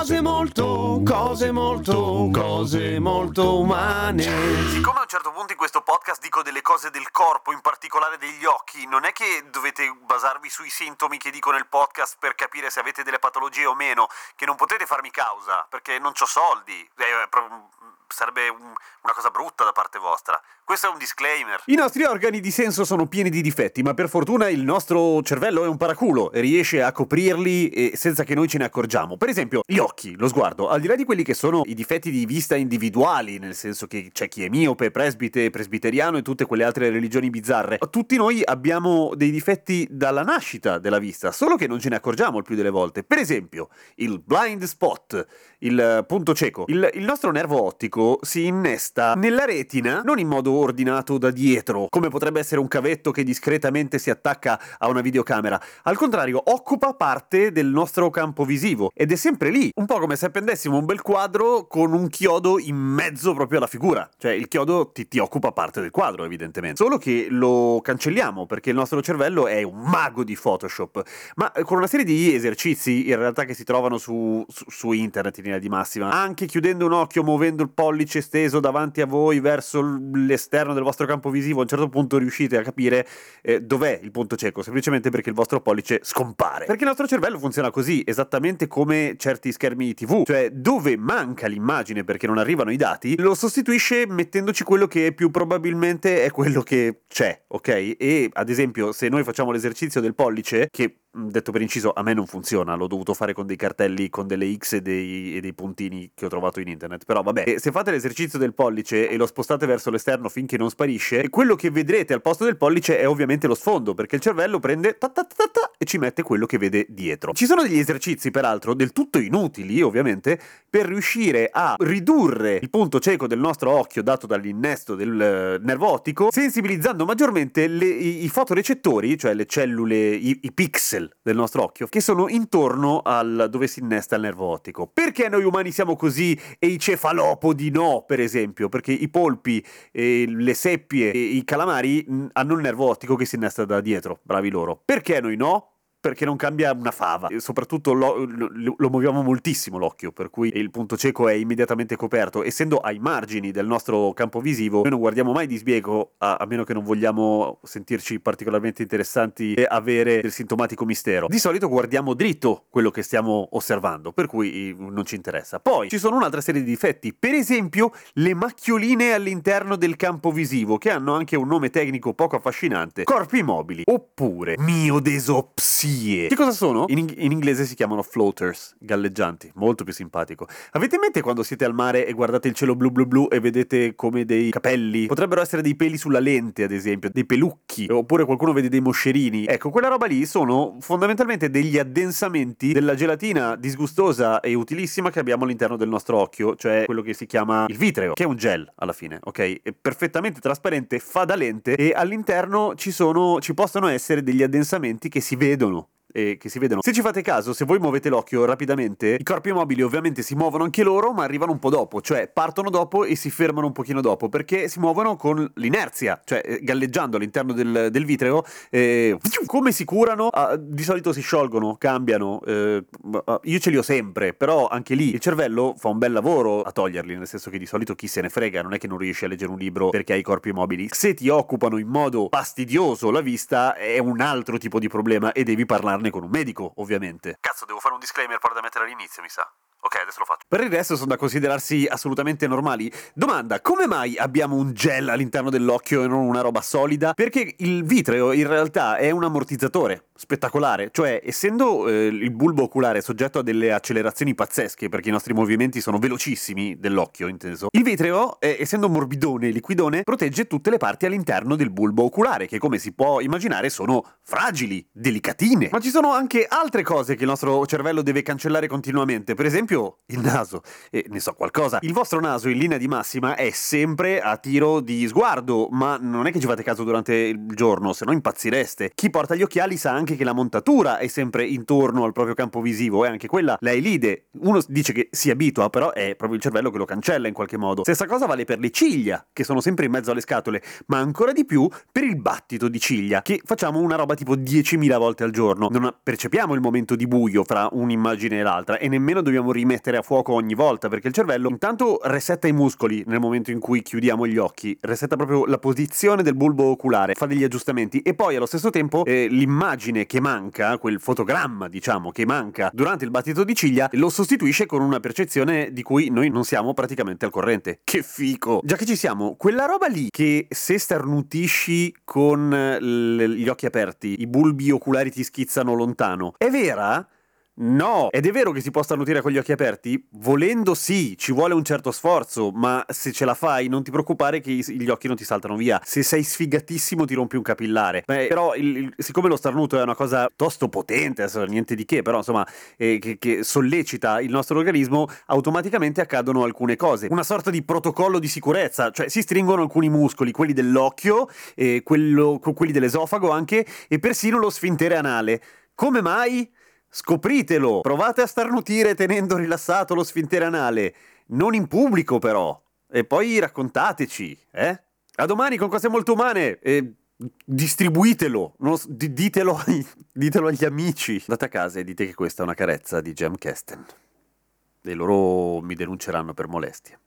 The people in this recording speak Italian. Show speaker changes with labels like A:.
A: Cose molto, cose molto, cose molto umane.
B: Siccome a un certo punto in questo podcast dico delle cose del corpo, in particolare degli occhi, non è che dovete basarvi sui sintomi che dico nel podcast per capire se avete delle patologie o meno, che non potete farmi causa, perché non ho soldi. Eh, pro- sarebbe un- una cosa brutta da parte vostra. Questo è un disclaimer.
A: I nostri organi di senso sono pieni di difetti, ma per fortuna il nostro cervello è un paraculo e riesce a coprirli senza che noi ce ne accorgiamo. Per esempio, gli occhi, lo sguardo, al di là di quelli che sono i difetti di vista individuali, nel senso che c'è chi è miope, presbite, presbiteriano e tutte quelle altre religioni bizzarre, tutti noi abbiamo dei difetti dalla nascita della vista, solo che non ce ne accorgiamo il più delle volte. Per esempio, il blind spot, il punto cieco. Il, il nostro nervo ottico si innesta nella retina non in modo ordinato da dietro, come potrebbe essere un cavetto che discretamente si attacca a una videocamera. Al contrario, occupa parte del nostro campo visivo ed è sempre lì, un po' come se appendessimo un bel quadro con un chiodo in mezzo proprio alla figura. Cioè, il chiodo ti, ti occupa parte del quadro, evidentemente. Solo che lo cancelliamo perché il nostro cervello è un mago di Photoshop. Ma eh, con una serie di esercizi, in realtà, che si trovano su, su- su internet in linea di massima, anche chiudendo un occhio, muovendo il pollice steso davanti a voi verso l'esterno del vostro campo visivo, a un certo punto riuscite a capire eh, dov'è il punto cieco, semplicemente perché il vostro pollice scompare. Perché il nostro cervello funziona così, esattamente come certi schermi TV, cioè dove manca l'immagine perché non arrivano i dati, lo sostituisce mettendoci quello che più probabilmente è quello che c'è, ok? E ad esempio, se noi facciamo l'esercizio del pollice, che detto per inciso a me non funziona, l'ho dovuto fare con dei cartelli con delle X e dei, e dei puntini che ho trovato in internet, però vabbè, se fate l'esercizio del pollice e lo spostate verso l'esterno finché non sparisce, quello che vedrete al posto del pollice è ovviamente lo sfondo, perché il cervello prende ta ta ta ta e ci mette quello che vede dietro. Ci sono degli esercizi, peraltro, del tutto inutili, ovviamente, per riuscire a ridurre il punto cieco del nostro occhio dato dall'innesto del eh, nervo ottico, sensibilizzando maggiormente le- i, i fotorecettori, cioè le cellule, i, i pixel del nostro occhio, che sono intorno al dove si innesta il nervo ottico. Perché noi umani siamo così e i cefalopodi no, per esempio? Perché i polpi, le seppie e i calamari hanno il nervo ottico che si innesta da dietro, bravi loro. Perché noi no? Perché non cambia una fava. E soprattutto lo, lo- lo muoviamo moltissimo l'occhio per cui il punto cieco è immediatamente coperto. Essendo ai margini del nostro campo visivo noi non guardiamo mai di sbiego a, a meno che non vogliamo sentirci particolarmente interessanti e avere del sintomatico mistero. Di solito guardiamo dritto quello che stiamo osservando per cui eh, non ci interessa. Poi ci sono un'altra serie di difetti. Per esempio le macchioline all'interno del campo visivo che hanno anche un nome tecnico poco affascinante corpi mobili. Oppure miodesopsie che cosa sono? In, ing- in inglese si chiamano floaters galleggianti molto più simpatico. Avete in mente quando siete al mare e guardate il cielo blu blu blu e vedete come dei capelli? Potrebbero essere dei peli sulla lente ad esempio dei pelucchi oppure qualcuno vede dei moscerini. Ecco quella roba lì sono fondamentalmente degli addensamenti della gelatina disgustosa e utilissima che abbiamo all'interno del nostro occhio cioè quello che si chiama il vitreo che è un gel alla fine ok? È perfettamente trasparente fa da lente e all'interno ci sono ci possono essere degli addensamenti che si vedono e che si vedono. Se ci fate caso, se voi muovete l'occhio rapidamente, i corpi mobili ovviamente si muovono anche loro, ma arrivano un po' dopo, cioè partono dopo e si fermano un pochino dopo, perché si muovono con l'inerzia, cioè eh, galleggiando all'interno del, del vitreo. eh, come si curano? Ah, di solito si sciolgono, cambiano. eh, io ce li ho sempre, però anche lì il cervello fa un bel lavoro a toglierli, nel senso che di solito chi se ne frega, non è che non riesci a leggere un libro perché hai i corpi mobili. Se ti occupano in modo fastidioso la vista, è un altro tipo di problema e devi parlarne con un medico, ovviamente.
B: Cazzo, devo fare un disclaimer poi da mettere all'inizio, mi sa. Ok, adesso lo faccio.
A: Per il resto sono da considerarsi assolutamente normali. Domanda, come mai abbiamo un gel all'interno dell'occhio e non una roba solida? Perché il vitreo in realtà è un ammortizzatore. spettacolare, cioè essendo eh, il bulbo oculare soggetto a delle accelerazioni pazzesche perché i nostri movimenti sono velocissimi dell'occhio, inteso, il vitreo, eh, essendo morbidone e liquidone, protegge tutte le parti all'interno del bulbo oculare che come si può immaginare sono fragili, delicatine. Ma ci sono anche altre cose che il nostro cervello deve cancellare continuamente, per esempio il naso, e ne so qualcosa. Il vostro naso in linea di massima è sempre a tiro di sguardo, ma non è che ci fate caso durante il giorno, se no impazzireste. Chi porta gli occhiali sa anche che la montatura è sempre intorno al proprio campo visivo e anche quella la elide. Uno dice che si abitua, però è proprio il cervello che lo cancella in qualche modo. Stessa cosa vale per le ciglia, che sono sempre in mezzo alle scatole, ma ancora di più per il battito di ciglia, che facciamo una roba tipo 10.000 volte al giorno. Non percepiamo il momento di buio fra un'immagine e l'altra e nemmeno dobbiamo rimettere a fuoco ogni volta, perché il cervello intanto resetta i muscoli nel momento in cui chiudiamo gli occhi, resetta proprio la posizione del bulbo oculare, fa degli aggiustamenti e poi allo stesso tempo eh, l'immagine che manca, quel fotogramma diciamo che manca durante il battito di ciglia, lo sostituisce con una percezione di cui noi non siamo praticamente al corrente. Che fico! Già che ci siamo, quella roba lì che se starnutisci con gli occhi aperti, i bulbi oculari ti schizzano lontano, è vera? No, ed è vero che si può starnutire con gli occhi aperti? Volendo sì, ci vuole un certo sforzo, ma se ce la fai non ti preoccupare che gli occhi non ti saltano via. Se sei sfigatissimo ti rompi un capillare. Beh, però il, il, siccome lo starnuto è una cosa tosto potente, adesso niente di che, però insomma eh, che, che, sollecita il nostro organismo, automaticamente accadono alcune cose. Una sorta di protocollo di sicurezza, cioè si stringono alcuni muscoli, quelli dell'occhio, eh, quello, quelli dell'esofago anche, e persino lo sfintere anale. Come mai? Scopritelo! Provate a starnutire tenendo rilassato lo sfintere anale. Non in pubblico, però. E poi raccontateci, eh? A domani con cose molto umane. E distribuitelo. Non, d- ditelo, ditelo agli amici. Andate a casa e dite che questa è una carezza di Jam Kesten. E loro mi denunceranno per molestie.